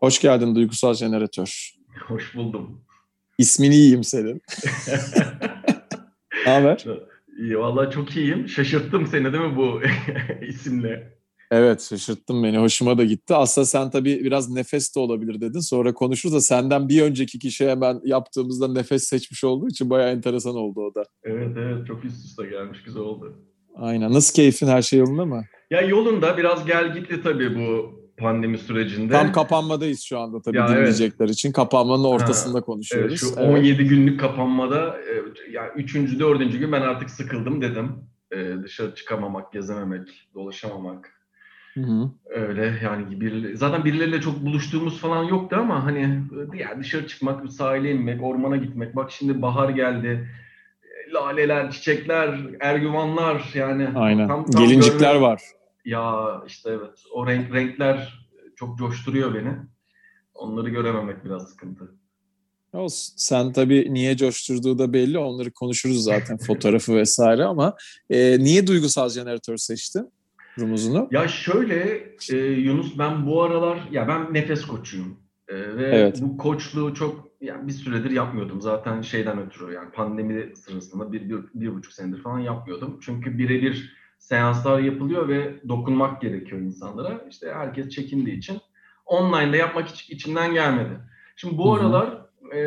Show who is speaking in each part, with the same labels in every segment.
Speaker 1: Hoş geldin Duygusal Jeneratör.
Speaker 2: Hoş buldum.
Speaker 1: İsmini yiyeyim senin. ne haber?
Speaker 2: İyi valla çok iyiyim. Şaşırttım seni değil mi bu isimle?
Speaker 1: Evet şaşırttın beni. Hoşuma da gitti. Aslında sen tabii biraz nefes de olabilir dedin. Sonra konuşuruz da senden bir önceki kişi hemen yaptığımızda nefes seçmiş olduğu için bayağı enteresan oldu o da.
Speaker 2: Evet evet çok üst üste gelmiş. Güzel oldu.
Speaker 1: Aynen. Nasıl keyfin? Her şey yolunda mı?
Speaker 2: Ya yolunda biraz gel gitli tabii bu pandemi sürecinde.
Speaker 1: Tam kapanmadayız şu anda tabii ya dinleyecekler evet. için. Kapanmanın ortasında ha, konuşuyoruz.
Speaker 2: Evet, şu evet. 17 günlük kapanmada yani 3. 4. gün ben artık sıkıldım dedim. Ee, dışarı çıkamamak, gezememek, dolaşamamak. Hı hı. Öyle yani bir, zaten birileriyle çok buluştuğumuz falan yoktu ama hani yani dışarı çıkmak, sahile inmek, ormana gitmek. Bak şimdi bahar geldi. Laleler, çiçekler, ergüvanlar yani.
Speaker 1: Aynen. Tam, tam Gelincikler görme... var.
Speaker 2: Ya işte evet o renk renkler çok coşturuyor beni. Onları görememek biraz sıkıntı.
Speaker 1: Olsun. Sen tabii niye coşturduğu da belli. Onları konuşuruz zaten fotoğrafı vesaire ama e, niye duygusal jeneratör seçtin rumuzunu?
Speaker 2: Ya şöyle e, Yunus ben bu aralar ya ben nefes koçuyum. E, ve evet. bu koçluğu çok yani bir süredir yapmıyordum. Zaten şeyden ötürü yani pandemi sırasında bir, bir, bir buçuk senedir falan yapmıyordum. Çünkü birebir seanslar yapılıyor ve dokunmak gerekiyor insanlara. İşte herkes çekindiği için online'da yapmak hiç içimden gelmedi. Şimdi bu Hı-hı. aralar e,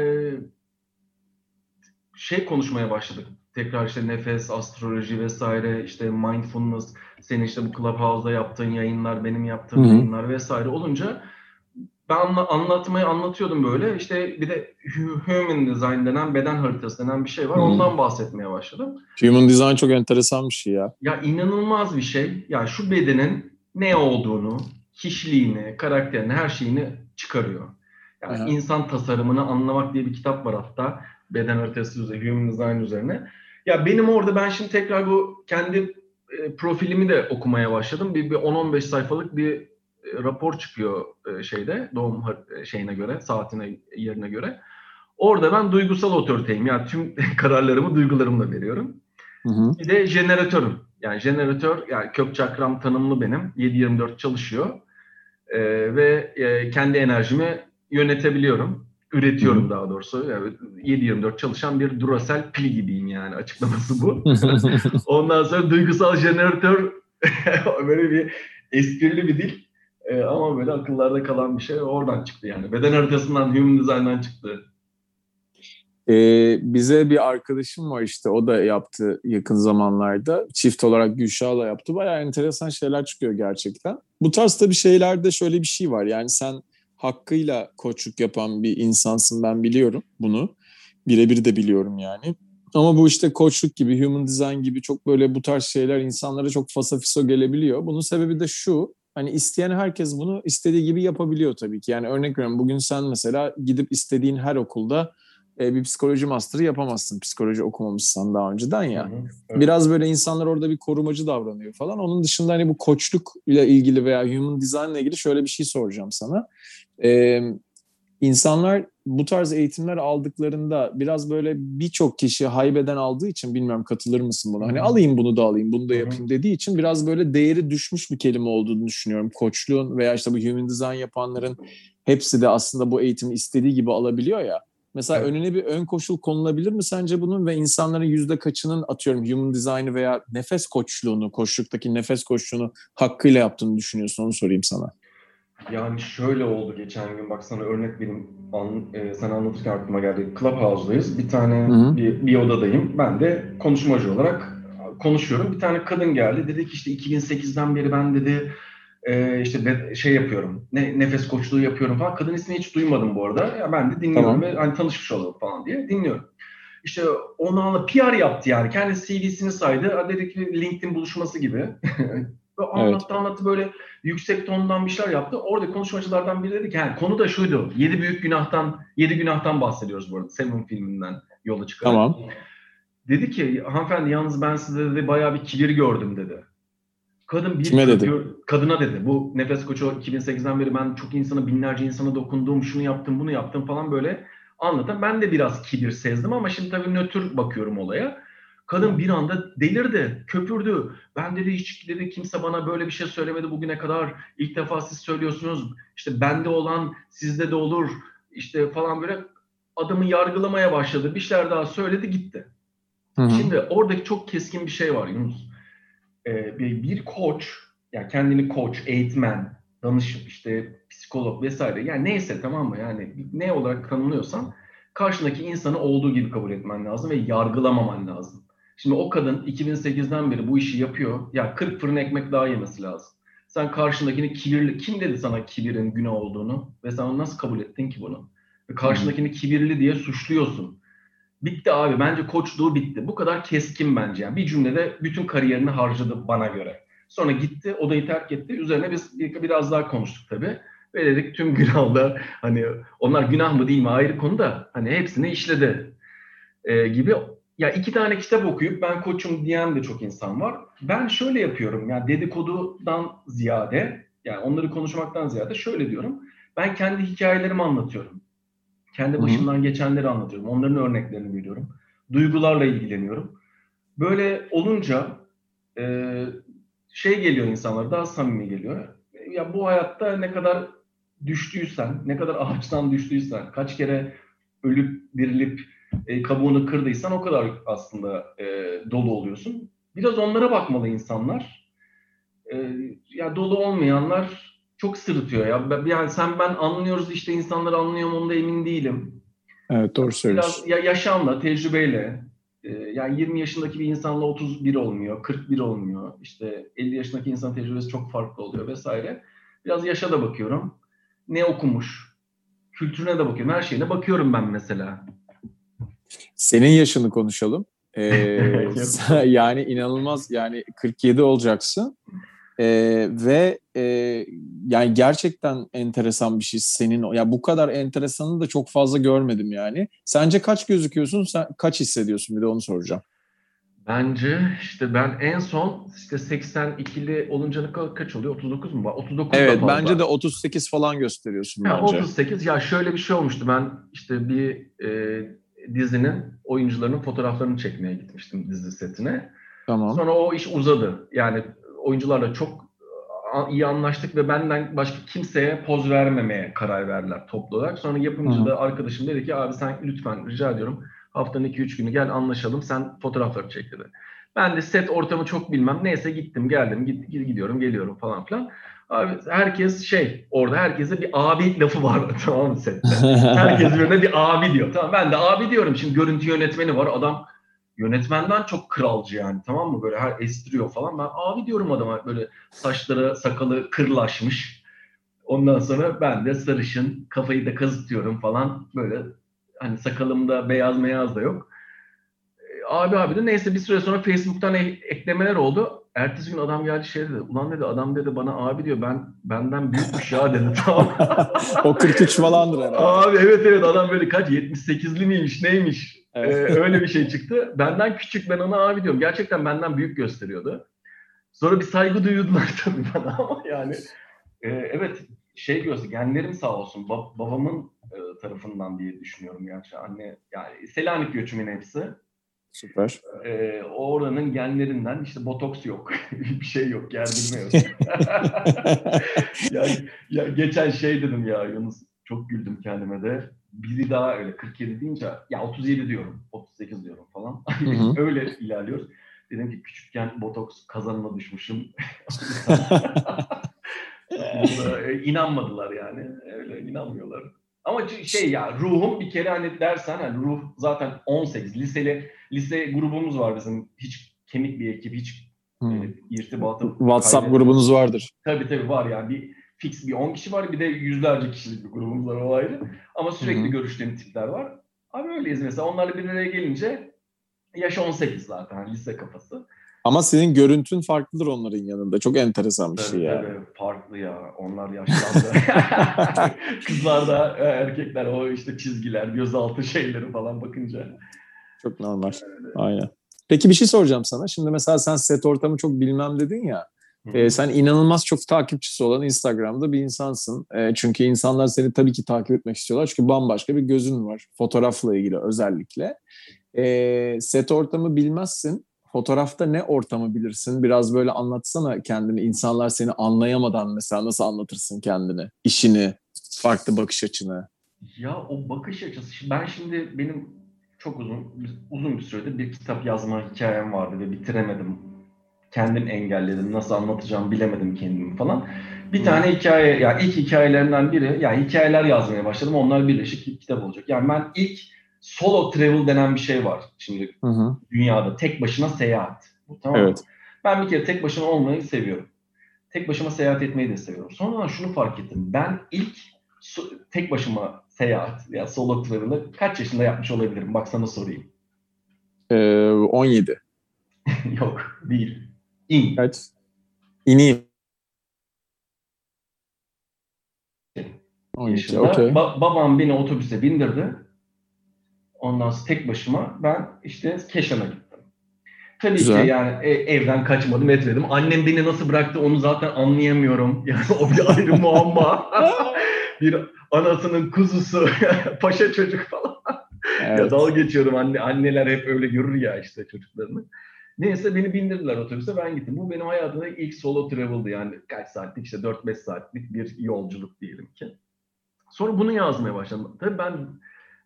Speaker 2: şey konuşmaya başladık. Tekrar işte nefes, astroloji vesaire, işte mindfulness, senin işte bu Clubhouse'da yaptığın yayınlar, benim yaptığım Hı-hı. yayınlar vesaire olunca ben anla, anlatmayı anlatıyordum böyle. İşte bir de human design denen beden haritası denen bir şey var. Hmm. Ondan bahsetmeye başladım.
Speaker 1: Human design çok enteresan bir şey ya.
Speaker 2: Ya inanılmaz bir şey. Ya yani şu bedenin ne olduğunu, kişiliğini, karakterini, her şeyini çıkarıyor. Yani Aha. insan tasarımını anlamak diye bir kitap var hatta. Beden haritası üzerine, human design üzerine. Ya benim orada ben şimdi tekrar bu kendi e, profilimi de okumaya başladım. Bir, bir 10-15 sayfalık bir rapor çıkıyor e, şeyde doğum e, şeyine göre, saatine, yerine göre. Orada ben duygusal otoriteyim. Yani tüm kararlarımı duygularımla veriyorum. Hı hı. Bir de jeneratörüm. Yani jeneratör, yani kök çakram tanımlı benim. 7-24 çalışıyor. Ee, ve e, kendi enerjimi yönetebiliyorum. Üretiyorum hı. daha doğrusu. Yani 7-24 çalışan bir Duracell pil gibiyim yani açıklaması bu. Ondan sonra duygusal jeneratör böyle bir esprili bir dil. E, ama böyle akıllarda kalan bir şey oradan çıktı yani. Beden haritasından, human design'dan çıktı.
Speaker 1: Ee, bize bir arkadaşım var işte o da yaptı yakın zamanlarda. Çift olarak Gülşah'la yaptı. Bayağı enteresan şeyler çıkıyor gerçekten. Bu tarzda bir şeylerde şöyle bir şey var. Yani sen hakkıyla koçluk yapan bir insansın ben biliyorum bunu. Birebir de biliyorum yani. Ama bu işte koçluk gibi, human design gibi çok böyle bu tarz şeyler insanlara çok fasafiso gelebiliyor. Bunun sebebi de şu, Hani isteyen herkes bunu istediği gibi yapabiliyor tabii ki. Yani örnek veriyorum bugün sen mesela gidip istediğin her okulda e, bir psikoloji master'ı yapamazsın. Psikoloji okumamışsan daha önceden ya. Hı hı, evet. Biraz böyle insanlar orada bir korumacı davranıyor falan. Onun dışında hani bu koçluk ile ilgili veya human design ile ilgili şöyle bir şey soracağım sana. Ee, insanlar bu tarz eğitimler aldıklarında biraz böyle birçok kişi haybeden aldığı için bilmiyorum katılır mısın buna? Hani alayım bunu da alayım, bunu da yapayım dediği için biraz böyle değeri düşmüş bir kelime olduğunu düşünüyorum. Koçluğun veya işte bu human design yapanların hepsi de aslında bu eğitimi istediği gibi alabiliyor ya. Mesela evet. önüne bir ön koşul konulabilir mi sence bunun ve insanların yüzde kaçının atıyorum human design'ı veya nefes koçluğunu, koçluktaki nefes koçluğunu hakkıyla yaptığını düşünüyorsun onu sorayım sana.
Speaker 2: Yani şöyle oldu geçen gün bak sana örnek benim an, e, sana anlatırken aklıma geldi. Clubhouse'dayız. Bir tane Hı-hı. bir, bir odadayım. Ben de konuşmacı olarak konuşuyorum. Bir tane kadın geldi. Dedi ki işte 2008'den beri ben dedi e, işte be, şey yapıyorum. Ne, nefes koçluğu yapıyorum falan. Kadın ismini hiç duymadım bu arada. Ya ben de dinliyorum tamam. ve hani tanışmış olalım falan diye dinliyorum. İşte onu anla PR yaptı yani. Kendi CV'sini saydı. Dedi ki LinkedIn buluşması gibi. Böyle anlattı evet. anlattı böyle yüksek tondan bir şeyler yaptı. Orada konuşmacılardan biri dedi ki yani konu da şuydu. Yedi büyük günahtan, yedi günahtan bahsediyoruz bu arada. Seven filminden yola çıkarak.
Speaker 1: Tamam.
Speaker 2: Dedi ki hanımefendi yalnız ben size dedi bayağı bir kibir gördüm dedi. Kadın bir
Speaker 1: Kime dedi?
Speaker 2: kadına dedi. Bu nefes koçu 2008'den beri ben çok insana binlerce insana dokundum, şunu yaptım, bunu yaptım falan böyle anlatan. Ben de biraz kibir sezdim ama şimdi tabii nötr bakıyorum olaya. Kadın bir anda delirdi, köpürdü. Ben dedi hiç dedi kimse bana böyle bir şey söylemedi bugüne kadar. İlk defa siz söylüyorsunuz. İşte bende olan sizde de olur. İşte falan böyle adamı yargılamaya başladı. Bir şeyler daha söyledi gitti. Hı hı. Şimdi oradaki çok keskin bir şey var Yunus. Ee, bir, bir koç, yani kendini koç, eğitmen, danışıp işte psikolog vesaire yani neyse tamam mı yani ne olarak tanımlıyorsan karşındaki insanı olduğu gibi kabul etmen lazım ve yargılamaman lazım. Şimdi o kadın 2008'den beri bu işi yapıyor. Ya 40 fırın ekmek daha yemesi lazım. Sen karşındakini kibirli, kim dedi sana kibirin günah olduğunu ve sen nasıl kabul ettin ki bunu? Ve karşındakini kibirli diye suçluyorsun. Bitti abi. Bence koçluğu bitti. Bu kadar keskin bence. Yani bir cümlede bütün kariyerini harcadı bana göre. Sonra gitti, odayı terk etti. Üzerine biz biraz daha konuştuk tabii. Ve dedik tüm günahlar hani onlar günah mı değil mi ayrı konu da hani hepsini işledi ee, gibi. Ya iki tane kitap okuyup ben koçum diyen de çok insan var. Ben şöyle yapıyorum. Yani dedikodudan ziyade yani onları konuşmaktan ziyade şöyle diyorum. Ben kendi hikayelerimi anlatıyorum. Kendi başımdan Hı-hı. geçenleri anlatıyorum. Onların örneklerini veriyorum. Duygularla ilgileniyorum. Böyle olunca e, şey geliyor insanlar daha samimi geliyor. Ya bu hayatta ne kadar düştüysen, ne kadar ağaçtan düştüysen, kaç kere ölüp dirilip e, kabuğunu kırdıysan o kadar aslında e, dolu oluyorsun. Biraz onlara bakmalı insanlar. E, ya dolu olmayanlar çok sırıtıyor ya. Yani sen ben anlıyoruz işte insanlar anlıyor mu onda emin değilim.
Speaker 1: Evet doğru söylüyorsun.
Speaker 2: Biraz ya yaşamla, tecrübeyle e, yani 20 yaşındaki bir insanla 31 olmuyor, 41 olmuyor. İşte 50 yaşındaki insan tecrübesi çok farklı oluyor vesaire. Biraz yaşa da bakıyorum. Ne okumuş? Kültürüne de bakıyorum. Her şeyine bakıyorum ben mesela.
Speaker 1: Senin yaşını konuşalım. Ee, yani inanılmaz yani 47 olacaksın. Ee, ve e, yani gerçekten enteresan bir şey senin. Ya bu kadar enteresanı da çok fazla görmedim yani. Sence kaç gözüküyorsun? Sen kaç hissediyorsun? Bir de onu soracağım.
Speaker 2: Bence işte ben en son işte 82'li olunca kaç oluyor? 39 mu? 39
Speaker 1: Evet fazla. bence de 38 falan gösteriyorsun
Speaker 2: ya
Speaker 1: bence.
Speaker 2: 38 ya şöyle bir şey olmuştu. Ben işte bir e, dizinin oyuncularının fotoğraflarını çekmeye gitmiştim dizi setine. Tamam. Sonra o iş uzadı. Yani oyuncularla çok iyi anlaştık ve benden başka kimseye poz vermemeye karar verdiler toplu olarak. Sonra yapımcı da arkadaşım dedi ki abi sen lütfen rica ediyorum haftanın 2-3 günü gel anlaşalım sen fotoğrafları çek dedi. Ben de set ortamı çok bilmem. Neyse gittim geldim git, gidiyorum geliyorum falan filan. Abi herkes şey orada herkese bir abi lafı var tamam mı sette. Herkes birine bir abi diyor. Tamam ben de abi diyorum. Şimdi görüntü yönetmeni var. Adam yönetmenden çok kralcı yani tamam mı? Böyle her estiriyor falan. Ben abi diyorum adama böyle saçları sakalı kırlaşmış. Ondan sonra ben de sarışın kafayı da kazıtıyorum falan böyle hani sakalımda beyaz meyaz da yok. E, abi abi de neyse bir süre sonra Facebook'tan eklemeler oldu. Ertesi gün adam geldi şey dedi. Ulan dedi adam dedi bana abi diyor ben benden büyükmüş ya dedi tamam.
Speaker 1: o 43 falandır herhalde.
Speaker 2: Abi evet evet adam böyle kaç 78'li miymiş neymiş Evet. Ee, öyle bir şey çıktı. Benden küçük ben ona abi diyorum. Gerçekten benden büyük gösteriyordu. Sonra bir saygı duydular tabii bana ama yani e, evet şey diyorsa genlerim sağ olsun Bab- babamın e, tarafından diye düşünüyorum gerçi anne yani Selanik göçümün hepsi.
Speaker 1: Süper.
Speaker 2: E, oranın genlerinden işte botoks yok. bir şey yok. Gerdirme yok. yani, ya geçen şey dedim ya Yunus çok güldüm kendime de biri daha öyle 47 deyince ya 37 diyorum, 38 diyorum falan. öyle ilerliyoruz. Dedim ki küçükken botoks kazanına düşmüşüm. E, inanmadılar yani. Öyle inanmıyorlar. Ama şey ya ruhum bir kere hani dersen hani ruh zaten 18 liseli lise grubumuz var bizim hiç kemik bir ekip hiç hmm. e, irtibatı
Speaker 1: WhatsApp kaybettim. grubunuz vardır.
Speaker 2: Tabii tabii var yani bir fix bir 10 kişi var. Bir de yüzlerce kişilik bir grubumuz var o ayrı. Ama sürekli Hı-hı. görüştüğüm tipler var. Abi öyleyiz mesela. Onlarla bir araya gelince yaş 18 zaten lise kafası.
Speaker 1: Ama senin görüntün farklıdır onların yanında. Çok enteresan bir şey ya.
Speaker 2: Tabii, farklı ya. Onlar yaşlandı. Kızlar da e, erkekler o işte çizgiler, gözaltı şeyleri falan bakınca.
Speaker 1: Çok normal. Aynen. Peki bir şey soracağım sana. Şimdi mesela sen set ortamı çok bilmem dedin ya. E, sen inanılmaz çok takipçisi olan Instagram'da bir insansın. E, çünkü insanlar seni tabii ki takip etmek istiyorlar. Çünkü bambaşka bir gözün var. Fotoğrafla ilgili özellikle. E, set ortamı bilmezsin. Fotoğrafta ne ortamı bilirsin? Biraz böyle anlatsana kendini. İnsanlar seni anlayamadan mesela nasıl anlatırsın kendini? işini, farklı bakış açını.
Speaker 2: Ya o bakış açısı. Ben şimdi benim çok uzun uzun bir sürede bir kitap yazma hikayem vardı ve bitiremedim. Kendim engelledim. Nasıl anlatacağım bilemedim kendimi falan. Bir tane hikaye, ya yani ilk hikayelerinden biri, yani hikayeler yazmaya başladım. Onlar birleşik bir kitap olacak. Yani ben ilk solo travel denen bir şey var şimdi hı hı. dünyada. Tek başına seyahat. Bu, tamam evet. Ben bir kere tek başına olmayı seviyorum. Tek başıma seyahat etmeyi de seviyorum. Sonra şunu fark ettim. Ben ilk tek başıma seyahat ya solo travel'ı kaç yaşında yapmış olabilirim? Bak sana sorayım.
Speaker 1: Ee, 17.
Speaker 2: Yok değil. İn.
Speaker 1: Kaç? İneyim.
Speaker 2: 12, yaşında. Okay. Ba- babam beni otobüse bindirdi. Ondan sonra tek başıma ben işte Keşan'a gittim. Tabii Güzel. ki yani e, evden kaçmadım etmedim. Annem beni nasıl bıraktı onu zaten anlayamıyorum. Yani o bir ayrı muamma. bir anasının kuzusu, paşa çocuk falan. Evet. ya dalga geçiyorum anne, anneler hep öyle görür ya işte çocuklarını. Neyse beni bindirdiler otobüse ben gittim. Bu benim hayatımda ilk solo travel'dı yani kaç saatlik işte 4-5 saatlik bir yolculuk diyelim ki. Sonra bunu yazmaya başladım. Tabii ben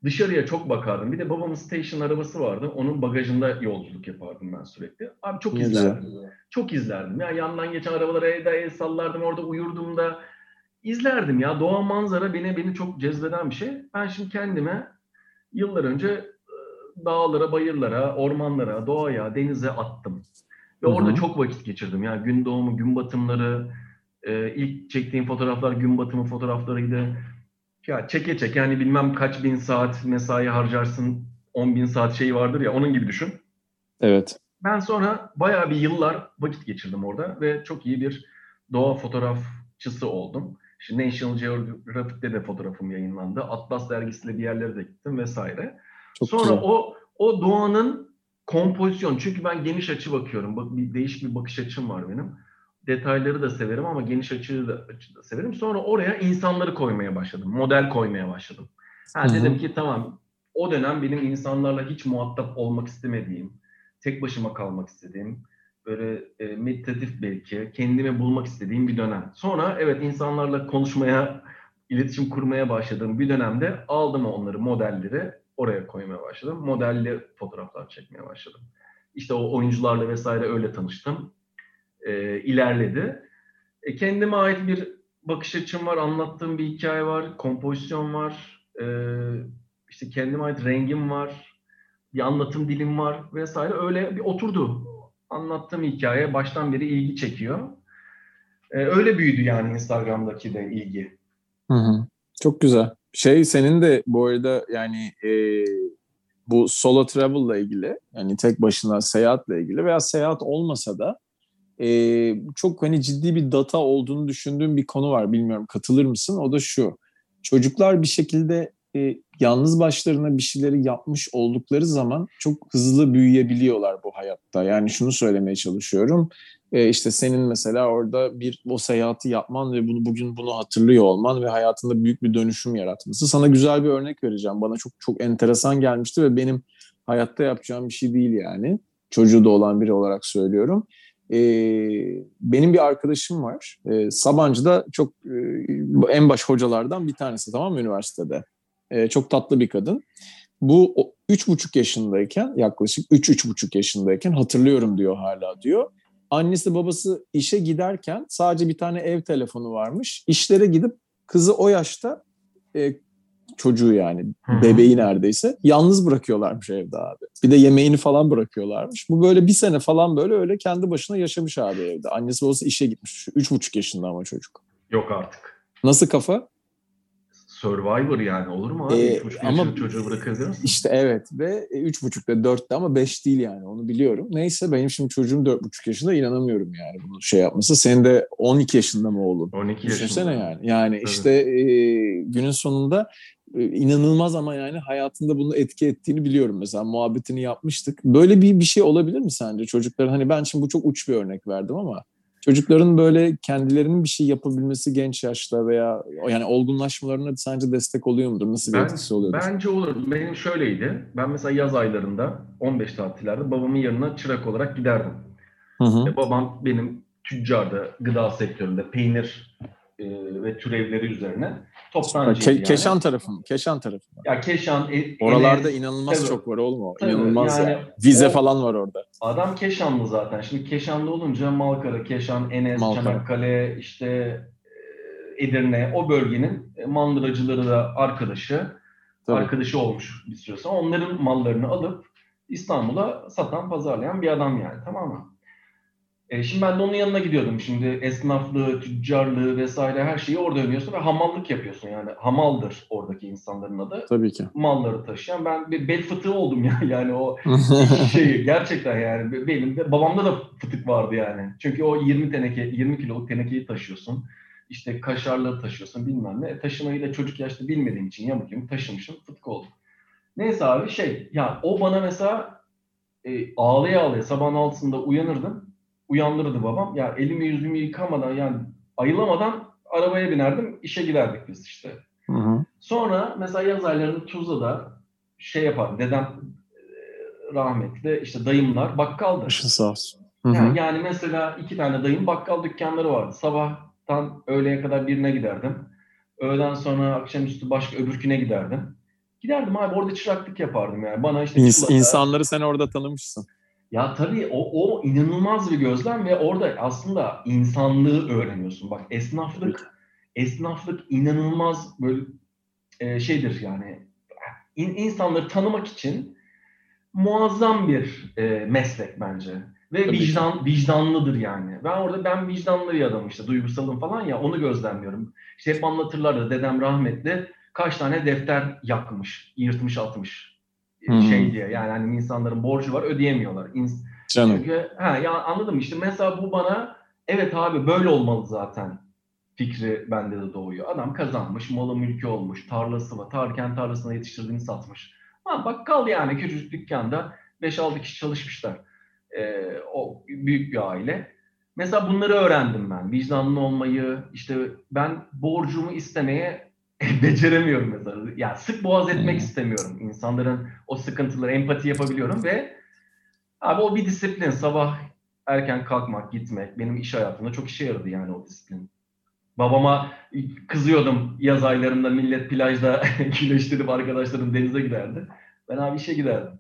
Speaker 2: dışarıya çok bakardım. Bir de babamın station arabası vardı. Onun bagajında yolculuk yapardım ben sürekli. Abi çok Güzel. izlerdim. Çok izlerdim. Ya yandan geçen arabalara el, el sallardım. Orada uyurdum da izlerdim ya. Doğa manzara beni beni çok cezbeden bir şey. Ben şimdi kendime yıllar önce e, dağlara, bayırlara, ormanlara, doğaya, denize attım. Ve Hı-hı. orada çok vakit geçirdim. Yani gün doğumu, gün batımları, e, ilk çektiğim fotoğraflar gün batımı fotoğraflarıydı. Ya çeke çeke yani bilmem kaç bin saat mesai harcarsın, 10 bin saat şeyi vardır ya onun gibi düşün.
Speaker 1: Evet.
Speaker 2: Ben sonra bayağı bir yıllar vakit geçirdim orada ve çok iyi bir doğa fotoğrafçısı oldum. İşte National Geographic'te de fotoğrafım yayınlandı. Atlas dergisiyle bir yerlere de gittim vesaire. Çok Sonra güzel. o o doğanın kompozisyon. Çünkü ben geniş açı bakıyorum. Bak bir değişik bir bakış açım var benim. Detayları da severim ama geniş açıyı da, açı da severim. Sonra oraya insanları koymaya başladım. Model koymaya başladım. Ha, dedim ki tamam o dönem benim insanlarla hiç muhatap olmak istemediğim, tek başıma kalmak istediğim, böyle e, meditatif belki kendimi bulmak istediğim bir dönem. Sonra evet insanlarla konuşmaya, iletişim kurmaya başladığım bir dönemde aldım onları, modelleri oraya koymaya başladım. Modelli fotoğraflar çekmeye başladım. İşte o oyuncularla vesaire öyle tanıştım. E, ilerledi. E, kendime ait bir bakış açım var, anlattığım bir hikaye var, kompozisyon var, e, işte kendime ait rengim var, bir anlatım dilim var vesaire. Öyle bir oturdu anlattığım hikaye baştan beri ilgi çekiyor. Ee, öyle büyüdü yani Instagram'daki de ilgi.
Speaker 1: Hı hı. Çok güzel. Şey senin de bu arada yani e, bu solo travel ile ilgili yani tek başına seyahatle ilgili veya seyahat olmasa da e, çok hani ciddi bir data olduğunu düşündüğüm bir konu var. Bilmiyorum katılır mısın? O da şu. Çocuklar bir şekilde e, yalnız başlarına bir şeyleri yapmış oldukları zaman çok hızlı büyüyebiliyorlar bu hayatta. Yani şunu söylemeye çalışıyorum. E, işte senin mesela orada bir o seyahati yapman ve bunu bugün bunu hatırlıyor olman ve hayatında büyük bir dönüşüm yaratması. Sana güzel bir örnek vereceğim. Bana çok çok enteresan gelmişti ve benim hayatta yapacağım bir şey değil yani. Çocuğu da olan biri olarak söylüyorum. Ee, benim bir arkadaşım var. Ee, Sabancı'da çok e, en baş hocalardan bir tanesi tamam mı üniversitede. E, çok tatlı bir kadın. Bu üç buçuk yaşındayken yaklaşık üç üç buçuk yaşındayken hatırlıyorum diyor hala diyor. Annesi babası işe giderken sadece bir tane ev telefonu varmış. İşlere gidip kızı o yaşta e, çocuğu yani bebeği neredeyse yalnız bırakıyorlarmış evde abi. Bir de yemeğini falan bırakıyorlarmış. Bu böyle bir sene falan böyle öyle kendi başına yaşamış abi evde. Annesi babası işe gitmiş. Üç buçuk yaşında ama çocuk.
Speaker 2: Yok artık.
Speaker 1: Nasıl kafa?
Speaker 2: Survivor yani olur mu abi?
Speaker 1: Ee,
Speaker 2: Üç buçuk
Speaker 1: ama-
Speaker 2: çocuğu bırakabilir misin?
Speaker 1: İşte evet ve üç buçukta dörtte ama beş değil yani onu biliyorum. Neyse benim şimdi çocuğum dört buçuk yaşında inanamıyorum yani bunu şey yapması. Senin de 12 yaşında mı oğlun?
Speaker 2: 12 yaşında.
Speaker 1: Düşünsene yani. Yani
Speaker 2: Tabii.
Speaker 1: işte e, günün sonunda e, inanılmaz ama yani hayatında bunu etki ettiğini biliyorum. Mesela muhabbetini yapmıştık. Böyle bir bir şey olabilir mi sence çocukların? Hani ben şimdi bu çok uç bir örnek verdim ama çocukların böyle kendilerinin bir şey yapabilmesi genç yaşta veya yani olgunlaşmalarına sence destek oluyor mudur? Nasıl bir
Speaker 2: Ben-
Speaker 1: etkisi oluyordur?
Speaker 2: Bence olur. Benim şöyleydi. Ben mesela yaz aylarında 15 tatillerde babamın yanına çırak olarak giderdim.
Speaker 1: Hı hı.
Speaker 2: E, babam benim tüccarda, gıda sektöründe peynir e, ve türevleri üzerine toptancıydı
Speaker 1: Ke-
Speaker 2: yani.
Speaker 1: Keşan tarafı mı? Keşan tarafı mı?
Speaker 2: Ya Keşan, E-
Speaker 1: Oralarda
Speaker 2: Enes,
Speaker 1: inanılmaz
Speaker 2: Tabii.
Speaker 1: çok var oğlum o.
Speaker 2: Tabii,
Speaker 1: İnanılmaz yani.
Speaker 2: yani
Speaker 1: Vize
Speaker 2: o-
Speaker 1: falan var orada.
Speaker 2: Adam Keşanlı zaten. Şimdi Keşanlı olunca Malkara, Keşan, Enes,
Speaker 1: Malkara.
Speaker 2: Çanakkale, işte e, Edirne o bölgenin mandıracıları da arkadaşı,
Speaker 1: Tabii.
Speaker 2: arkadaşı olmuş bir süre sonra. Onların mallarını alıp İstanbul'a satan, pazarlayan bir adam yani tamam mı? E, şimdi ben de onun yanına gidiyordum. Şimdi esnaflığı, tüccarlığı vesaire her şeyi orada öğreniyorsun ve hamallık yapıyorsun yani. Hamaldır oradaki insanların adı.
Speaker 1: Tabii ki.
Speaker 2: Malları taşıyan. Ben bir bel fıtığı oldum ya yani o şeyi gerçekten yani benim de babamda da fıtık vardı yani. Çünkü o 20 teneke 20 kiloluk tenekeyi taşıyorsun. İşte kaşarları taşıyorsun bilmem ne. Taşımayı da çocuk yaşta bilmediğim için yamuk yumuk taşımışım fıtık oldum. Neyse abi şey ya o bana mesela e, ağlaya ağlaya sabahın altısında uyanırdım. Uyandırırdı babam. Ya elimi yüzümü yıkamadan yani ayılamadan arabaya binerdim. işe giderdik biz işte.
Speaker 1: Hı hı.
Speaker 2: Sonra mesela yaz aylarında Tuzla'da şey yapar. Dedem e, rahmetli işte dayımlar bakkaldı.
Speaker 1: Başın sağ olsun. Hı hı.
Speaker 2: Yani, yani mesela iki tane dayım bakkal dükkanları vardı. Sabahtan öğleye kadar birine giderdim. Öğleden sonra akşamüstü başka öbürküne giderdim. Giderdim abi orada çıraklık yapardım yani. Bana işte
Speaker 1: İns-
Speaker 2: çikolata-
Speaker 1: insanları sen orada tanımışsın.
Speaker 2: Ya tabii o, o inanılmaz bir gözlem ve orada aslında insanlığı öğreniyorsun. Bak esnaflık esnaflık inanılmaz böyle e, şeydir yani İn, insanları tanımak için muazzam bir e, meslek bence. Ve
Speaker 1: Tabii
Speaker 2: vicdan vicdanlıdır yani. Ben orada ben vicdanlı bir adamım işte duygusalım falan ya onu gözlemliyorum. İşte hep anlatırlardı dedem rahmetli kaç tane defter yakmış, yırtmış atmış
Speaker 1: Hmm.
Speaker 2: şey diye. Yani hani insanların borcu var ödeyemiyorlar. İns-
Speaker 1: Canım.
Speaker 2: çünkü ha ya anladım işte mesela bu bana evet abi böyle olmalı zaten fikri bende de doğuyor. Adam kazanmış, malı mülkü olmuş, tarlası var. Tarken tarlasına yetiştirdiğini satmış. Ha bakkal yani küçücük dükkanda 5-6 kişi çalışmışlar. Ee, o büyük bir aile. Mesela bunları öğrendim ben. Vicdanlı olmayı, işte ben borcumu istemeye beceremiyorum mesela. Yani sık boğaz etmek
Speaker 1: Hmm.
Speaker 2: istemiyorum. İnsanların o sıkıntıları empati yapabiliyorum ve Abi o bir disiplin. Sabah erken kalkmak, gitmek. Benim iş hayatımda çok işe yaradı yani o disiplin. Babama kızıyordum yaz aylarında millet plajda güneşlenip arkadaşlarım denize giderdi. Ben abi işe giderdim.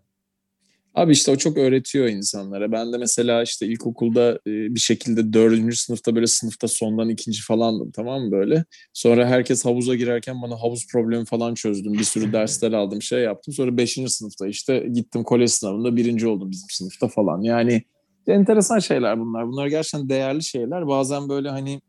Speaker 1: Abi işte o çok öğretiyor insanlara. Ben de mesela işte ilkokulda bir şekilde dördüncü sınıfta böyle sınıfta sondan ikinci falandım tamam mı böyle. Sonra herkes havuza girerken bana havuz problemi falan çözdüm. Bir sürü dersler aldım şey yaptım. Sonra beşinci sınıfta işte gittim kolej sınavında birinci oldum bizim sınıfta falan. Yani enteresan şeyler bunlar. Bunlar gerçekten değerli şeyler. Bazen böyle hani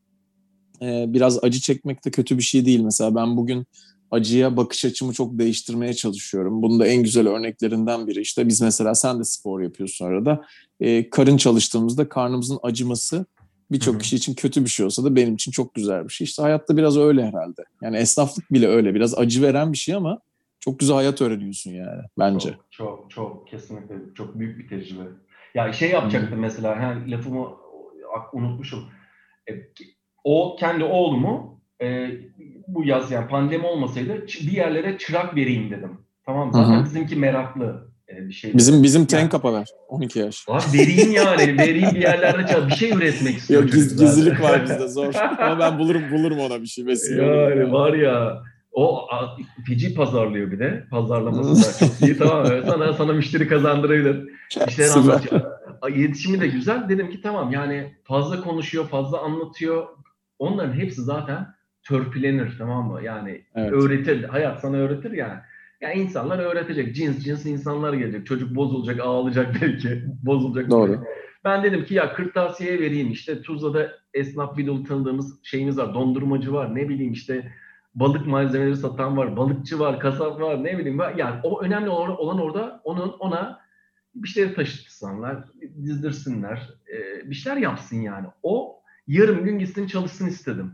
Speaker 1: biraz acı çekmek de kötü bir şey değil. Mesela ben bugün acıya bakış açımı çok değiştirmeye çalışıyorum. Bunun da en güzel örneklerinden biri işte biz mesela sen de spor yapıyorsun arada. E, karın çalıştığımızda karnımızın acıması birçok
Speaker 2: Hı hı.
Speaker 1: kişi için kötü bir şey olsa da benim için çok güzel bir şey. İşte hayatta biraz öyle herhalde. Yani esnaflık bile öyle. Biraz acı veren bir şey ama çok güzel hayat öğreniyorsun yani bence.
Speaker 2: Çok, çok, çok kesinlikle çok büyük bir tecrübe. Ya şey yapacaktım mesela, ha, lafımı unutmuşum. E, o kendi oğlumu e, bu yaz yani pandemi olmasaydı bir yerlere çırak vereyim dedim. Tamam mı? Zaten bizimki meraklı e, bir şey.
Speaker 1: Bizim bizim Tenkap'a ver. 12 yaş.
Speaker 2: Abi vereyim yani, vereyim bir yerlerde çal- bir şey üretmek istiyor.
Speaker 1: Yok giz, gizlilik var bizde zor. Ama ben bulurum bulurum ona bir şey. Vesile
Speaker 2: Yani
Speaker 1: yani.
Speaker 2: var ya o feci pazarlıyor bir de. Pazarlaması da çok iyi tamam? Sana, sana müşteri kazandırabilir. A- İletişimi de güzel. Dedim ki tamam yani fazla konuşuyor, fazla anlatıyor. Onların hepsi zaten törpülenir tamam mı? Yani
Speaker 1: Evet.
Speaker 2: öğretir. Hayat sana öğretir yani. Ya insanlar öğretecek. Cins cins insanlar gelecek. Çocuk bozulacak, ağlayacak belki. Bozulacak.
Speaker 1: Doğru.
Speaker 2: Ben dedim ki ya kırtasiye vereyim işte Tuzla'da esnaf bir dolu tanıdığımız şeyimiz var. Dondurmacı var. Ne bileyim işte balık malzemeleri satan var, balıkçı var, kasap var, ne bileyim var. Yani o önemli olan, orada onun ona bir şeyleri taşıtsınlar, dizdirsinler, bir şeyler yapsın yani. O yarım gün gitsin çalışsın istedim.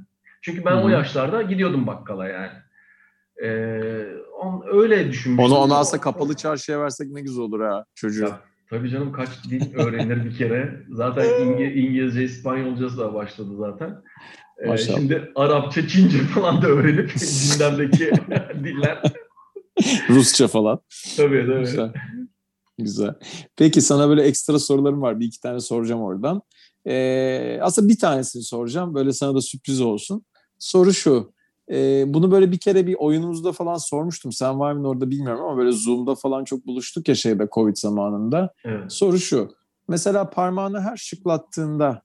Speaker 2: Çünkü ben
Speaker 1: Hı-hı.
Speaker 2: o yaşlarda gidiyordum bakkala yani. Ee, on, öyle düşünmüştüm.
Speaker 1: Onu ona aslında kapalı çarşıya versek ne güzel olur ha çocuğu.
Speaker 2: Ya, tabii canım kaç dil öğrenir bir kere. Zaten İngi- İngilizce, İspanyolcası da başladı zaten. Ee,
Speaker 1: Maşallah.
Speaker 2: şimdi Arapça, Çince falan da öğrenip gündemdeki diller.
Speaker 1: Rusça falan.
Speaker 2: Tabii tabii.
Speaker 1: Güzel. Güzel. Peki sana böyle ekstra sorularım var. Bir iki tane soracağım oradan. Ee, aslında bir tanesini soracağım. Böyle sana da sürpriz olsun. Soru şu. Ee, bunu böyle bir kere bir oyunumuzda falan sormuştum. Sen var mı orada bilmiyorum ama böyle Zoom'da falan çok buluştuk ya şeyde Covid zamanında.
Speaker 2: Evet.
Speaker 1: Soru şu. Mesela parmağını her şıklattığında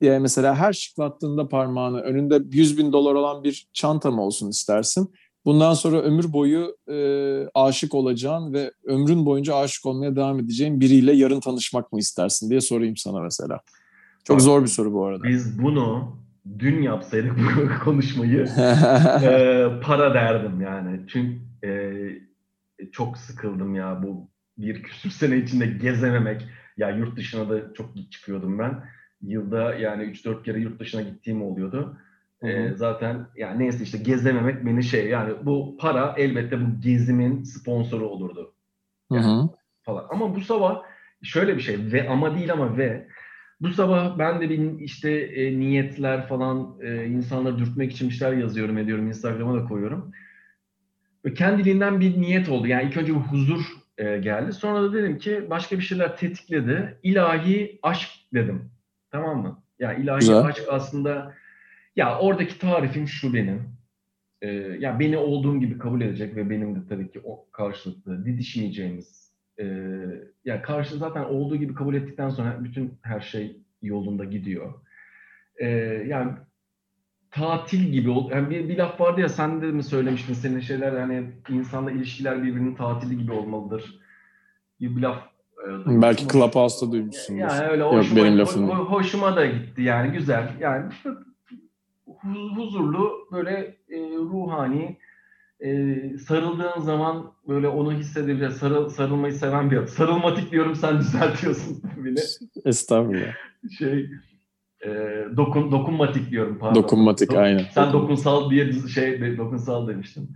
Speaker 1: yani mesela her şıklattığında parmağını önünde 100 bin dolar olan bir çanta mı olsun istersin? Bundan sonra ömür boyu e, aşık olacağın ve ömrün boyunca aşık olmaya devam edeceğin biriyle yarın tanışmak mı istersin diye sorayım sana mesela. Çok
Speaker 2: Bak,
Speaker 1: zor bir soru bu arada.
Speaker 2: Biz bunu dün yapsaydık bu konuşmayı e, para derdim yani. Çünkü e, çok sıkıldım ya bu bir küsür sene içinde gezememek. Ya yurt dışına da çok çıkıyordum ben. Yılda yani 3-4 kere yurt dışına gittiğim oluyordu.
Speaker 1: Hı
Speaker 2: E, zaten yani neyse işte gezememek beni şey yani bu para elbette bu gezimin sponsoru olurdu
Speaker 1: Hı hı.
Speaker 2: falan. Ama bu sabah şöyle bir şey ve ama değil ama ve bu sabah ben de bir işte e, niyetler falan e, insanları dürtmek için bir şeyler yazıyorum ediyorum Instagram'a da koyuyorum. Ve kendiliğinden bir niyet oldu. Yani ilk önce bir huzur e, geldi. Sonra da dedim ki başka bir şeyler tetikledi. İlahi aşk dedim. Tamam mı? Ya ilahi
Speaker 1: Güzel.
Speaker 2: aşk aslında ya oradaki tarifim şu benim. E, ya beni olduğum gibi kabul edecek ve benim de tabii ki o karşılıklı didişmeyeceğimiz e, ya karşı zaten olduğu gibi kabul ettikten sonra bütün her şey yolunda gidiyor. E, yani tatil gibi ol. Yani bir, bir laf vardı ya sen de mi söylemiştin senin şeyler hani insanla ilişkiler birbirinin tatili gibi olmalıdır. Bir, bir laf e.
Speaker 1: Belki Clubhouse'da duymuşsundur.
Speaker 2: Yani öyle
Speaker 1: Yok,
Speaker 2: hoşuma,
Speaker 1: benim lafım
Speaker 2: ho- hoşuma da gitti yani güzel. Yani hu- huzurlu böyle e, ruhani e, sarıldığın zaman böyle onu hissedebilir. Sarıl, sarılmayı seven bir adam. Sarılmatik diyorum sen düzeltiyorsun beni.
Speaker 1: Estağfurullah.
Speaker 2: Şey e, dokun dokunmatik diyorum pardon.
Speaker 1: Dokunmatik
Speaker 2: Dok-
Speaker 1: aynen.
Speaker 2: Sen dokunsal diye şey dokunsal demiştin.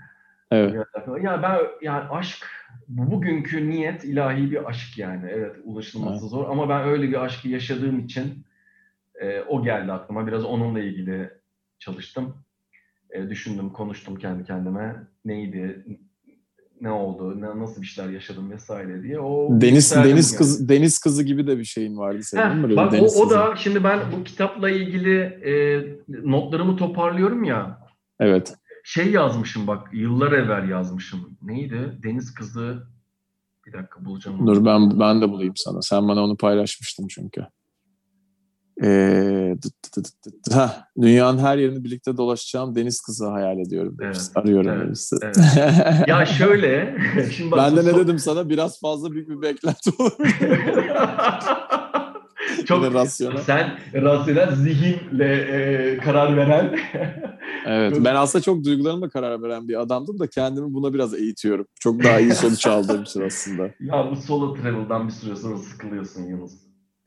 Speaker 1: Evet.
Speaker 2: Ya ben yani aşk bu bugünkü niyet ilahi bir aşk yani. Evet ulaşılması
Speaker 1: Evet.
Speaker 2: zor ama ben öyle bir aşkı yaşadığım için e, o geldi aklıma. Biraz onunla ilgili çalıştım. E, düşündüm, konuştum kendi kendime. Neydi, ne oldu, ne, nasıl bir şeyler yaşadım vesaire diye. O
Speaker 1: Deniz deniz
Speaker 2: yani.
Speaker 1: deniz kızı gibi de bir şeyin vardı senin
Speaker 2: Heh,
Speaker 1: mi?
Speaker 2: Bak
Speaker 1: deniz
Speaker 2: o, o da şimdi ben bu kitapla ilgili e, notlarımı toparlıyorum ya.
Speaker 1: Evet.
Speaker 2: Şey yazmışım bak yıllar evvel yazmışım. Neydi? Deniz kızı bir dakika bulacağım.
Speaker 1: Dur ben ben de bulayım sana. Sen bana onu paylaşmıştın çünkü. Ee, dıt dıt dıt. Heh, dünyanın her yerini birlikte dolaşacağım deniz kızı hayal ediyorum. demiş.
Speaker 2: Evet,
Speaker 1: Arıyorum
Speaker 2: evet,
Speaker 1: demişsin.
Speaker 2: evet. Ya şöyle şimdi bak
Speaker 1: ben de ne
Speaker 2: so-
Speaker 1: dedim sana? Biraz fazla büyük bir beklenti olabilir.
Speaker 2: Çok
Speaker 1: rasyonel.
Speaker 2: sen rasyonel zihinle e, karar veren
Speaker 1: Evet. Ben aslında çok duygularıma karar veren bir adamdım da kendimi buna biraz eğitiyorum. Çok daha iyi sonuç aldığım için aslında.
Speaker 2: Ya bu solo travel'dan bir süre sonra sıkılıyorsun Yunus.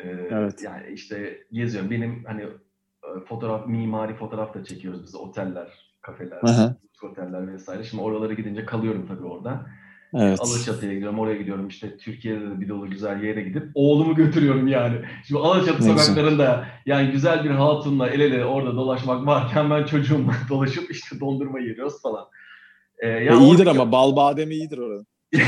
Speaker 2: Ee,
Speaker 1: Evet.
Speaker 2: Yani işte geziyorum. Benim hani e, fotoğraf, mimari fotoğraf da çekiyoruz biz. Oteller, kafeler,
Speaker 1: Aha.
Speaker 2: oteller vesaire. Şimdi oralara gidince kalıyorum tabii orada.
Speaker 1: Evet.
Speaker 2: Alaçatı'ya gidiyorum, oraya gidiyorum. İşte Türkiye'de de bir dolu güzel yere gidip oğlumu götürüyorum yani. Şimdi Alaçatı
Speaker 1: Ne
Speaker 2: sokaklarında yani güzel bir hatunla el ele orada dolaşmak varken ben çocuğumla dolaşıp işte dondurma yiyoruz falan. Ee,
Speaker 1: E,
Speaker 2: ya
Speaker 1: iyidir
Speaker 2: oradaki-
Speaker 1: ama bal bademi iyidir oranın.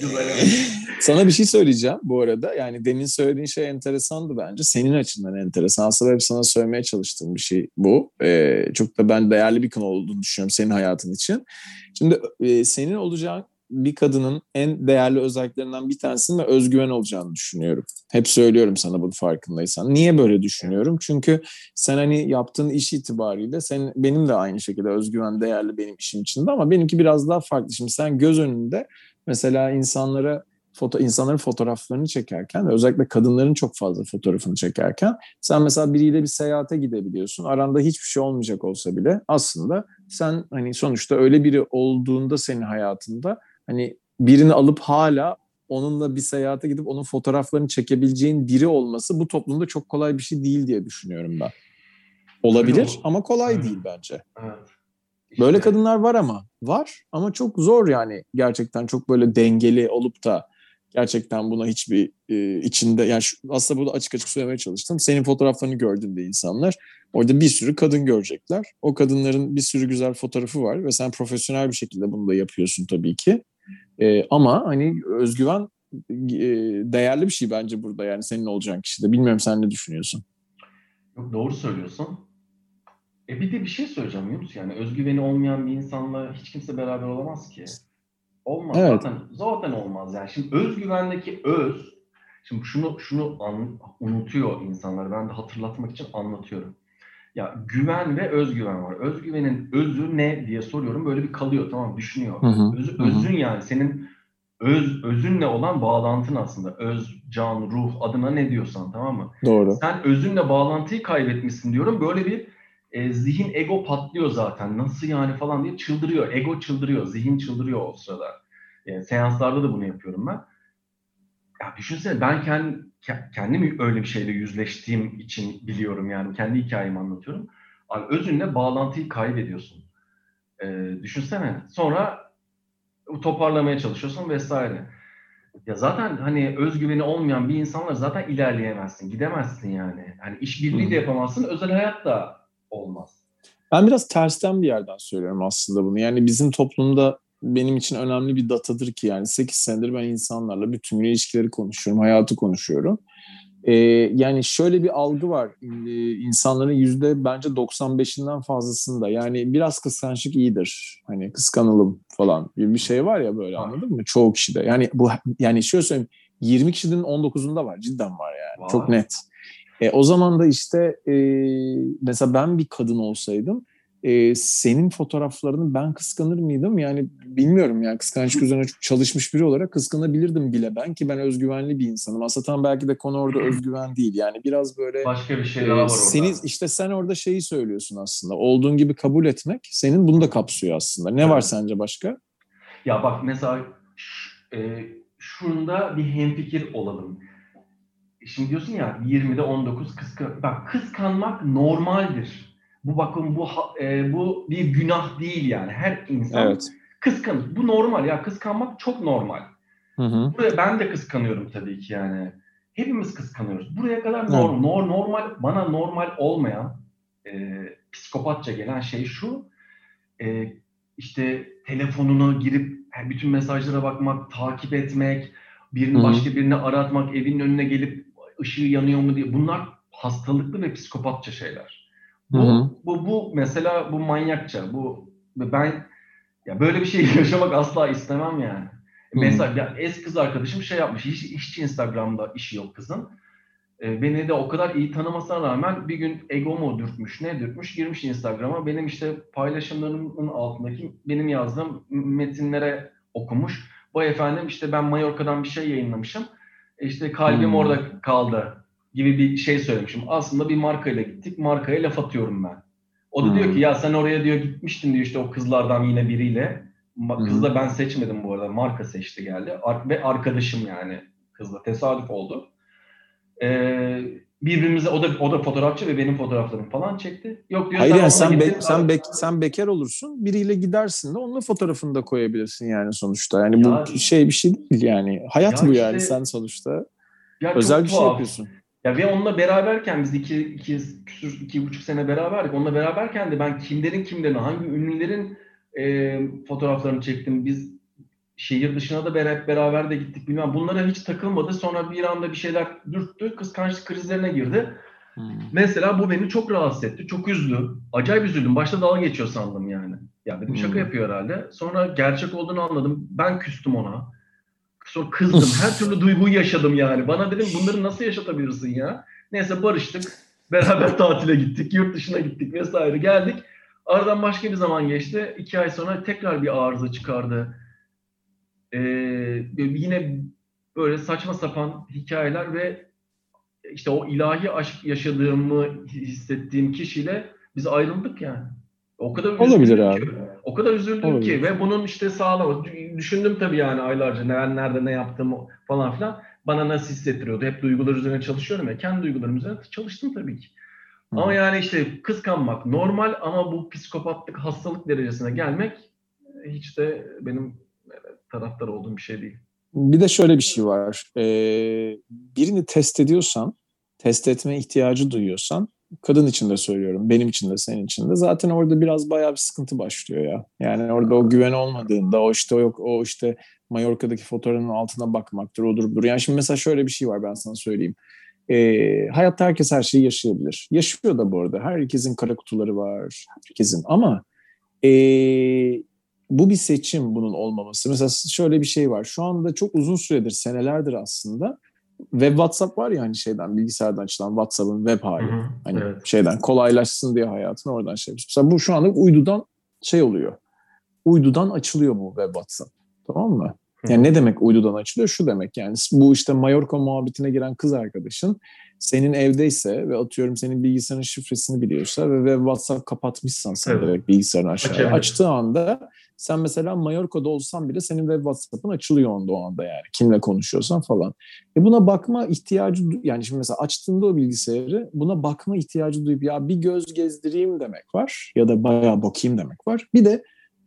Speaker 2: Güzel, evet.
Speaker 1: Sana bir şey söyleyeceğim bu arada. Yani demin söylediğin şey enteresandı bence. Senin açından enteresan. Aslında hep sana söylemeye çalıştığım bir şey bu. Ee, çok da ben değerli bir konu olduğunu düşünüyorum senin hayatın için. Şimdi e, senin olacağın bir kadının en değerli özelliklerinden bir tanesinin de özgüven olacağını düşünüyorum. Hep söylüyorum sana bunu farkındaysan. Niye böyle düşünüyorum? Çünkü sen hani yaptığın iş itibariyle sen benim de aynı şekilde özgüven değerli benim işim içinde ama benimki biraz daha farklı. Şimdi sen göz önünde mesela insanlara foto insanların fotoğraflarını çekerken özellikle kadınların çok fazla fotoğrafını çekerken sen mesela biriyle bir seyahate gidebiliyorsun. Aranda hiçbir şey olmayacak olsa bile aslında sen hani sonuçta öyle biri olduğunda senin hayatında hani birini alıp hala onunla bir seyahate gidip onun fotoğraflarını çekebileceğin biri olması bu toplumda çok kolay bir şey değil diye düşünüyorum ben. Olabilir ama kolay değil bence. Böyle kadınlar var ama var ama çok zor yani gerçekten çok böyle dengeli olup da gerçekten buna hiçbir e, içinde yani şu, aslında burada açık açık söylemeye çalıştım. Senin fotoğraflarını gördüğünde insanlar orada bir sürü kadın görecekler. O kadınların bir sürü güzel fotoğrafı var ve sen profesyonel bir şekilde bunu da yapıyorsun tabii ki. E, ama hani özgüven e, değerli bir şey bence burada yani senin olacağın kişide. Bilmiyorum sen ne düşünüyorsun?
Speaker 2: Yok, doğru söylüyorsun. E bir de bir şey söyleyeceğim Yunus yani özgüveni olmayan bir insanla hiç kimse beraber olamaz ki. Olmaz
Speaker 1: Evet.
Speaker 2: zaten zaten olmaz yani. Şimdi özgüvendeki öz şimdi şunu şunu an- unutuyor insanlar. Ben de hatırlatmak için anlatıyorum. Ya güven ve özgüven var. Özgüvenin özü ne diye soruyorum. Böyle bir kalıyor tamam düşünüyor.
Speaker 1: Hı hı,
Speaker 2: Özü,
Speaker 1: hı hı.
Speaker 2: özün yani senin öz özünle olan bağlantın aslında. Öz, can, ruh adına ne diyorsan tamam mı?
Speaker 1: Doğru.
Speaker 2: Sen özünle bağlantıyı kaybetmişsin diyorum. Böyle bir e, zihin ego patlıyor zaten. Nasıl yani falan diye çıldırıyor. Ego çıldırıyor. Zihin çıldırıyor o sırada. E, seanslarda da bunu yapıyorum ben. Ya düşünsene ben kendi, kendim öyle bir şeyle yüzleştiğim için biliyorum yani. Kendi hikayemi anlatıyorum. Abi özünle bağlantıyı kaybediyorsun. E, düşünsene. Sonra toparlamaya çalışıyorsun vesaire. Ya zaten hani özgüveni olmayan bir insanla zaten ilerleyemezsin, gidemezsin yani. Hani işbirliği de
Speaker 1: Hı.
Speaker 2: yapamazsın, özel hayat da olmaz.
Speaker 1: Ben biraz tersten bir yerden söylüyorum aslında bunu. Yani bizim toplumda benim için önemli bir datadır ki yani 8 senedir ben insanlarla bütün gün ilişkileri konuşuyorum, hayatı konuşuyorum. Ee, yani şöyle bir algı var. Ee, insanların yüzde bence 95'inden fazlasında. Yani biraz kıskançlık iyidir. Hani kıskanalım falan bir şey var ya böyle anladın mı? Çoğu kişide. Yani bu yani şöyle söyleyeyim 20 kişinin 19'unda var. Cidden var yani.
Speaker 2: Var.
Speaker 1: Çok net. E, o zaman da işte e, mesela ben bir kadın olsaydım e, senin fotoğraflarını ben kıskanır mıydım? Yani bilmiyorum yani kıskançlık üzerine çok çalışmış biri olarak kıskanabilirdim bile ben ki ben özgüvenli bir insanım. Aslında tam belki de konu orada özgüven değil. Yani biraz böyle
Speaker 2: Başka bir şey
Speaker 1: e,
Speaker 2: daha var orada.
Speaker 1: seni işte sen orada şeyi söylüyorsun aslında. Olduğun gibi kabul etmek senin bunu da kapsıyor aslında. Ne var
Speaker 2: Evet.
Speaker 1: sence başka?
Speaker 2: Ya bak mesela e, şunda bir hemfikir olalım. Şimdi diyorsun ya 20'de 19 kıskan. Bak kıskanmak normaldir. Bu bakın bu e, bu bir günah değil yani. Her insan
Speaker 1: Evet.
Speaker 2: kıskanır. Bu normal ya kıskanmak çok normal.
Speaker 1: Hı hı.
Speaker 2: Buraya ben de kıskanıyorum tabii ki yani. Hepimiz kıskanıyoruz. Buraya kadar normal, nor- normal bana normal olmayan e, psikopatça gelen şey şu. E, işte telefonuna girip bütün mesajlara bakmak, takip etmek, birini
Speaker 1: Hı hı.
Speaker 2: başka birini aratmak, evinin önüne gelip ışığı yanıyor mu diye. Bunlar hastalıklı ve psikopatça şeyler. Bu,
Speaker 1: Hı hı.
Speaker 2: bu, bu mesela bu manyakça. Bu ben ya böyle bir şey yaşamak asla istemem yani.
Speaker 1: Hı.
Speaker 2: Mesela ya eski kız arkadaşım şey yapmış. Hiç, işçi Instagram'da işi yok kızın. Ee, beni de o kadar iyi tanımasına rağmen bir gün ego mu dürtmüş ne dürtmüş girmiş Instagram'a. Benim işte paylaşımlarımın altındaki benim yazdığım metinlere okumuş. Bu efendim işte ben Mallorca'dan bir şey yayınlamışım. İşte kalbim
Speaker 1: Hmm.
Speaker 2: orada kaldı gibi bir şey söylemişim. Aslında bir markayla gittik. Markaya laf atıyorum ben. O da
Speaker 1: Hmm.
Speaker 2: diyor ki ya sen oraya diyor gitmiştin diyor işte o kızlardan yine biriyle.
Speaker 1: Hı.
Speaker 2: Kızı da ben seçmedim bu arada. Marka seçti geldi. Ar- ve arkadaşım yani kızla. Tesadüf oldu. Ee, birbirimize o da o da fotoğrafçı ve benim fotoğraflarımı falan çekti. Yok diyor
Speaker 1: Hayır yani sen be- sen bek- sen bekar olursun. Biriyle gidersin de onunla fotoğrafını da koyabilirsin yani sonuçta. Yani
Speaker 2: Ya-
Speaker 1: bu şey bir şey değil yani. Hayat
Speaker 2: Ya
Speaker 1: bu yani
Speaker 2: işte-
Speaker 1: sen sonuçta
Speaker 2: Ya
Speaker 1: özel bir şey
Speaker 2: tuhaf.
Speaker 1: yapıyorsun.
Speaker 2: Ya ve onunla beraberken biz iki, iki küsür, iki buçuk sene beraberdik. Onunla beraberken de ben kimlerin kimlerin, hangi ünlülerin e, fotoğraflarını çektim. Biz şehir dışına da beraber, beraber de gittik bilmem. Bunlara hiç takılmadı. Sonra bir anda bir şeyler dürttü. Kıskançlık krizlerine girdi. Mesela bu beni çok rahatsız etti. Çok üzdü. Acayip üzüldüm. Başta dalga geçiyor sandım yani. Ya dedim şaka
Speaker 1: Hmm.
Speaker 2: yapıyor herhalde. Sonra gerçek olduğunu anladım. Ben küstüm ona. Sonra kızdım. Her türlü duyguyu yaşadım yani. Bana dedim bunları nasıl yaşatabilirsin ya? Neyse barıştık. Beraber tatile gittik. Yurt dışına gittik vesaire. Geldik. Aradan başka bir zaman geçti. İki ay sonra tekrar bir arıza çıkardı. Ee, yine böyle saçma sapan hikayeler ve işte o ilahi aşk yaşadığımı hissettiğim kişiyle biz ayrıldık yani. O kadar
Speaker 1: Olabilir abi.
Speaker 2: Ki, o kadar üzüldüm
Speaker 1: Olabilir.
Speaker 2: ki ve bunun işte sağlama düşündüm tabii yani aylarca ben nerede ne yaptım falan filan bana nasıl hissettiriyordu. Hep duygular üzerine çalışıyorum ya. Kendi duygularım üzerine çalıştım tabii ki. Hı. Ama yani işte kıskanmak normal ama bu psikopatlık hastalık derecesine gelmek hiç de benim taraftar olduğum bir şey değil.
Speaker 1: Bir de şöyle bir şey var. Ee, birini test ediyorsan, test etme ihtiyacı duyuyorsan, kadın için de söylüyorum, benim için de senin için de zaten orada biraz bayağı bir sıkıntı başlıyor ya. Yani orada o güven olmadığında, o işte o yok, o işte Mallorca'daki fotoğrafın altına bakmaktır, odur budur. Yani şimdi mesela şöyle bir şey var ben sana söyleyeyim. Ee, hayatta herkes her şeyi yaşayabilir. Yaşıyor da bu arada. Herkesin kara kutuları var. Herkesin. Ama ee, bu bir seçim bunun olmaması. Mesela şöyle bir şey var. Şu anda çok uzun süredir, senelerdir aslında web WhatsApp var ya hani şeyden bilgisayardan açılan WhatsApp'ın web hali. Hı hı, hani evet. şeyden kolaylaşsın diye hayatın oradan şey yapmış. Mesela bu şu anda uydudan şey oluyor. Uydudan açılıyor bu web WhatsApp. Tamam mı? Yani ne demek uydudan açılıyor? Şu demek yani bu işte Mallorca muhabbetine giren kız arkadaşın senin evdeyse ve atıyorum senin bilgisayarın şifresini biliyorsa ve, ve WhatsApp kapatmışsan sen evet. direkt bilgisayarını aşağıya açtığı anda sen mesela Mallorca'da olsan bile senin web WhatsApp'ın açılıyor onda o anda yani kimle konuşuyorsan falan. E buna bakma ihtiyacı yani şimdi mesela açtığında o bilgisayarı buna bakma ihtiyacı duyup ya bir göz gezdireyim demek var ya da bayağı bakayım demek var. Bir de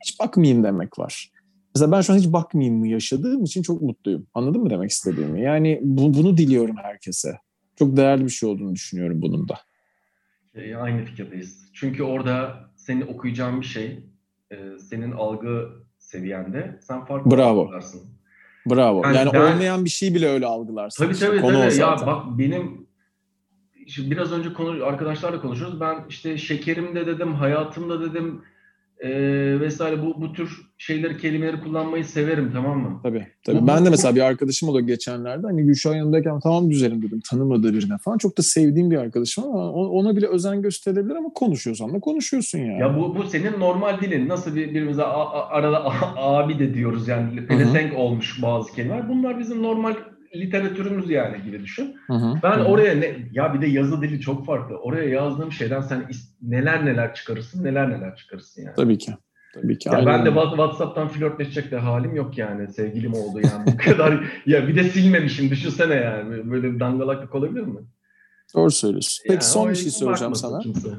Speaker 1: hiç bakmayayım demek var. Mesela ben şu an hiç bakmayayım mı yaşadığım için çok mutluyum. Anladın mı demek istediğimi? Yani bu, bunu diliyorum herkese. Çok değerli bir şey olduğunu düşünüyorum bunun da.
Speaker 2: E, aynı fikirdeyiz. Çünkü orada senin okuyacağın bir şey e, senin algı seviyende sen farklı
Speaker 1: Bravo. algılarsın. Bravo. Yani, yani ben, olmayan bir şey bile öyle algılarsın.
Speaker 2: Tabii tabii. Konu tabii. Ya bak benim şimdi biraz önce konu arkadaşlarla konuşuyoruz. Ben işte şekerimde dedim, hayatımda dedim, e, vesaire bu bu tür şeyleri kelimeleri kullanmayı severim tamam mı?
Speaker 1: Tabii. tabii. Bu, ben de mesela bir arkadaşım oldu geçenlerde hani Gülşah'ın yanındayken tamam düzelim dedim tanımadığı birine falan. Çok da sevdiğim bir arkadaşım ama ona bile özen gösterebilir ama konuşuyorsan da konuşuyorsun yani.
Speaker 2: Ya bu, bu senin normal dilin. Nasıl bir, birimize a, a, arada a, abi de diyoruz yani pelesenk olmuş bazı kelimeler. Bunlar bizim normal literatürümüz yani gibi düşün. Hı hı, ben hı. oraya ne ya bir de yazı dili çok farklı. Oraya yazdığım şeyden sen neler neler çıkarırsın, neler neler çıkarırsın yani.
Speaker 1: Tabii ki. Tabii ki.
Speaker 2: Ya ben de WhatsApp'tan flörtleşecek de halim yok yani. Sevgilim oldu yani. Bu kadar ya bir de silmemişim düşünsene yani. Böyle bir dangalaklık olabilir mi?
Speaker 1: Doğru söylüyorsun. Peki yani son bir şey soracağım sana. Kimse.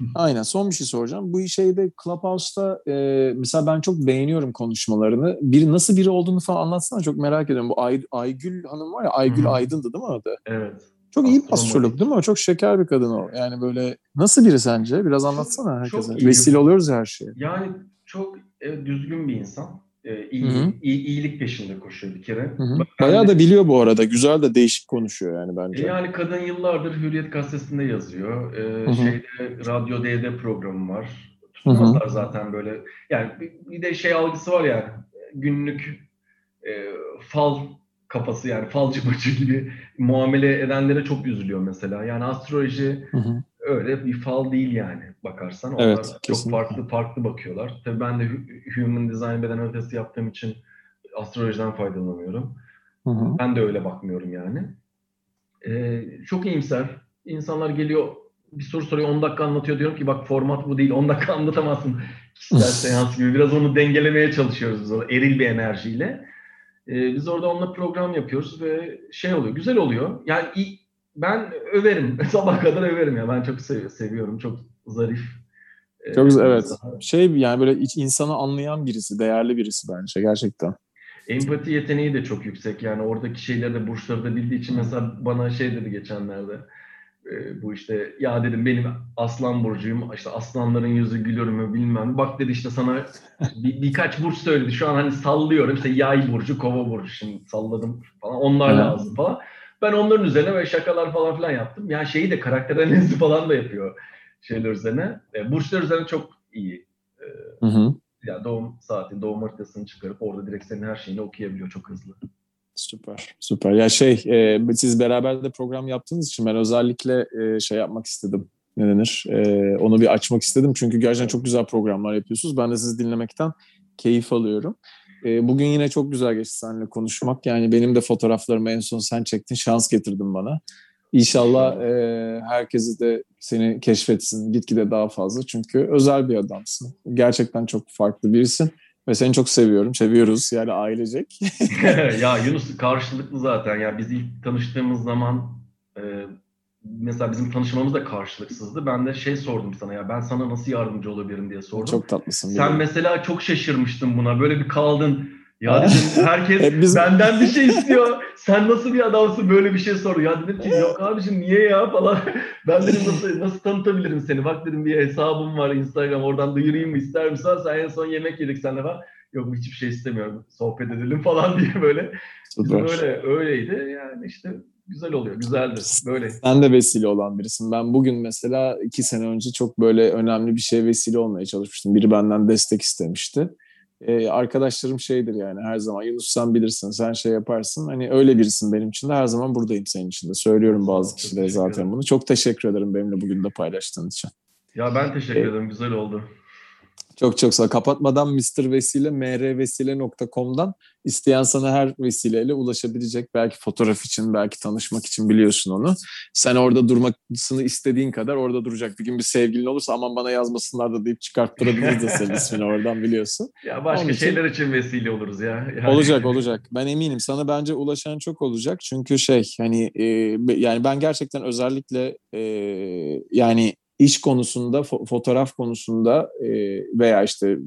Speaker 1: Aynen son bir şey soracağım. Bu şeyde Clubhouse'da e, mesela ben çok beğeniyorum konuşmalarını. Bir nasıl biri olduğunu falan anlatsana çok merak ediyorum. Bu Ay, Aygül Hanım var ya Aygül Hı-hı. Aydın'dı değil mi adı?
Speaker 2: Evet.
Speaker 1: Çok iyi astrolog değil mi? Çok şeker bir kadın o. Yani böyle nasıl biri sence? Biraz anlatsana herkese. Vesile oluyoruz her şeye.
Speaker 2: Yani çok evet, düzgün bir insan. Ee, iyi, iyi, iyilik peşinde koşuyor bir kere. Hı hı.
Speaker 1: Bayağı da biliyor bu arada. Güzel de değişik konuşuyor yani bence.
Speaker 2: E yani kadın yıllardır Hürriyet Gazetesi'nde yazıyor. Hı. Şeyde Radyo D'de programı var. Tutmazlar zaten böyle. Yani bir, bir de şey algısı var yani. Günlük e, fal kafası yani falcı bacı gibi muamele edenlere çok üzülüyor mesela. Yani astroloji hı hı. Öyle bir fal değil yani bakarsan. Onlar evet, çok kesinlikle. farklı farklı bakıyorlar. Tabii ben de human design beden ötesi yaptığım için astrolojiden faydalanıyorum. Hı hı. Ben de öyle bakmıyorum yani. Ee, çok iyimser. İnsanlar geliyor bir soru soruyor 10 dakika anlatıyor diyorum ki bak format bu değil 10 dakika anlatamazsın kişisel seans gibi biraz onu dengelemeye çalışıyoruz biz eril bir enerjiyle. Ee, biz orada onunla program yapıyoruz ve şey oluyor, güzel oluyor. Yani ben överim, sabah kadar överim ya. Ben çok sev seviyorum, çok zarif.
Speaker 1: E, çok güzel, evet. Daha. Şey yani böyle insanı anlayan birisi, değerli birisi bence gerçekten.
Speaker 2: Empati yeteneği de çok yüksek. Yani oradaki şeyleri de burçları da bildiği için mesela bana şey dedi geçenlerde e, bu işte ya dedim benim aslan burcuyum işte aslanların yüzü gülür mü bilmem bak dedi işte sana bir, birkaç burç söyledi şu an hani sallıyorum işte yay burcu kova burcu şimdi salladım falan onlar lazım falan ben onların üzerine böyle şakalar falan filan yaptım yani şeyi de karakter analizi falan da yapıyor şeyler üzerine e, burçlar üzerine çok iyi e, hı hı. yani doğum saati doğum haritasını çıkarıp orada direkt senin her şeyini okuyabiliyor çok hızlı.
Speaker 1: Süper, süper. Ya şey, e, siz beraber de program yaptığınız için ben özellikle e, şey yapmak istedim. Ne denir? E, onu bir açmak istedim. Çünkü gerçekten çok güzel programlar yapıyorsunuz. Ben de sizi dinlemekten keyif alıyorum. E, bugün yine çok güzel geçti seninle konuşmak. Yani benim de fotoğraflarımı en son sen çektin. Şans getirdin bana. İnşallah e, herkesi de seni keşfetsin gitgide daha fazla. Çünkü özel bir adamsın. Gerçekten çok farklı birisin. Ve seni çok seviyorum. Seviyoruz yani ailecek.
Speaker 2: ya Yunus karşılıklı zaten. Ya biz ilk tanıştığımız zaman e, mesela bizim tanışmamız da karşılıksızdı. Ben de şey sordum sana ya ben sana nasıl yardımcı olabilirim diye sordum.
Speaker 1: Çok tatlısın.
Speaker 2: Sen
Speaker 1: biliyorum.
Speaker 2: mesela çok şaşırmıştın buna. Böyle bir kaldın. Ya dedim herkes
Speaker 1: Hep biz-
Speaker 2: benden bir şey istiyor. Sen nasıl bir adamsın böyle bir şey sor. Ya dedim ki yok abicim niye ya falan. Ben dedim nasıl, nasıl tanıtabilirim seni? Bak dedim bir hesabım var Instagram oradan duyurayım mı ister misin? Sen en son yemek yedik seninle falan. Yok hiçbir şey istemiyorum. Sohbet edelim falan diye böyle. Bizim
Speaker 1: Süper.
Speaker 2: öyle öyleydi. Yani işte güzel oluyor. Güzeldi. Böyle.
Speaker 1: Sen de vesile olan birisin. Ben bugün mesela iki sene önce çok böyle önemli bir şeye vesile olmaya çalışmıştım. Biri benden destek istemişti. Ee, arkadaşlarım şeydir yani her zaman Yunus sen bilirsin sen şey yaparsın. Hani öyle birisin benim için de her zaman buradayım senin için de. Söylüyorum bazı
Speaker 2: çok
Speaker 1: kişilere zaten
Speaker 2: ederim.
Speaker 1: bunu. Çok teşekkür ederim benimle bugün de paylaştığın için.
Speaker 2: Ya ben teşekkür
Speaker 1: E-
Speaker 2: ederim. Güzel oldu.
Speaker 1: Çok çok sağ ol. Kapatmadan Mr. Vesile mrvesile.com'dan isteyen sana her vesileyle ulaşabilecek. Belki fotoğraf için, belki tanışmak için biliyorsun onu. Sen orada durmasını istediğin kadar orada duracak. Bir gün bir sevgilin olursa aman bana yazmasınlar da deyip çıkarttırabiliriz de senin ismini oradan biliyorsun.
Speaker 2: Ya başka
Speaker 1: Onun için-
Speaker 2: şeyler için vesile oluruz ya. Yani-
Speaker 1: Olacak olacak. Ben eminim sana bence ulaşan çok olacak. Çünkü şey hani e, yani ben gerçekten özellikle e, yani iş konusunda fo- fotoğraf konusunda e, veya işte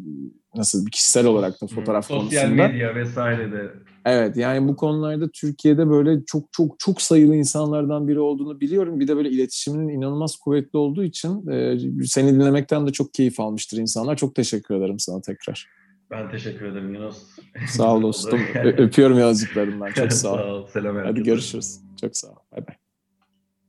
Speaker 1: nasıl bir kişisel olarak da fotoğraf
Speaker 2: Sosyal
Speaker 1: konusunda
Speaker 2: medya vesaire de.
Speaker 1: evet yani bu konularda Türkiye'de böyle çok çok çok sayılı insanlardan biri olduğunu biliyorum. Bir de böyle iletişiminin inanılmaz kuvvetli olduğu için e, seni dinlemekten de çok keyif almıştır insanlar. Çok teşekkür ederim sana tekrar.
Speaker 2: Ben teşekkür ederim Yunus.
Speaker 1: Sağ ol dostum. Öpüyorum yazıklarından. Çok sağ ol.
Speaker 2: Selam
Speaker 1: Hadi görüşürüz. Çok sağ ol. Bay bay.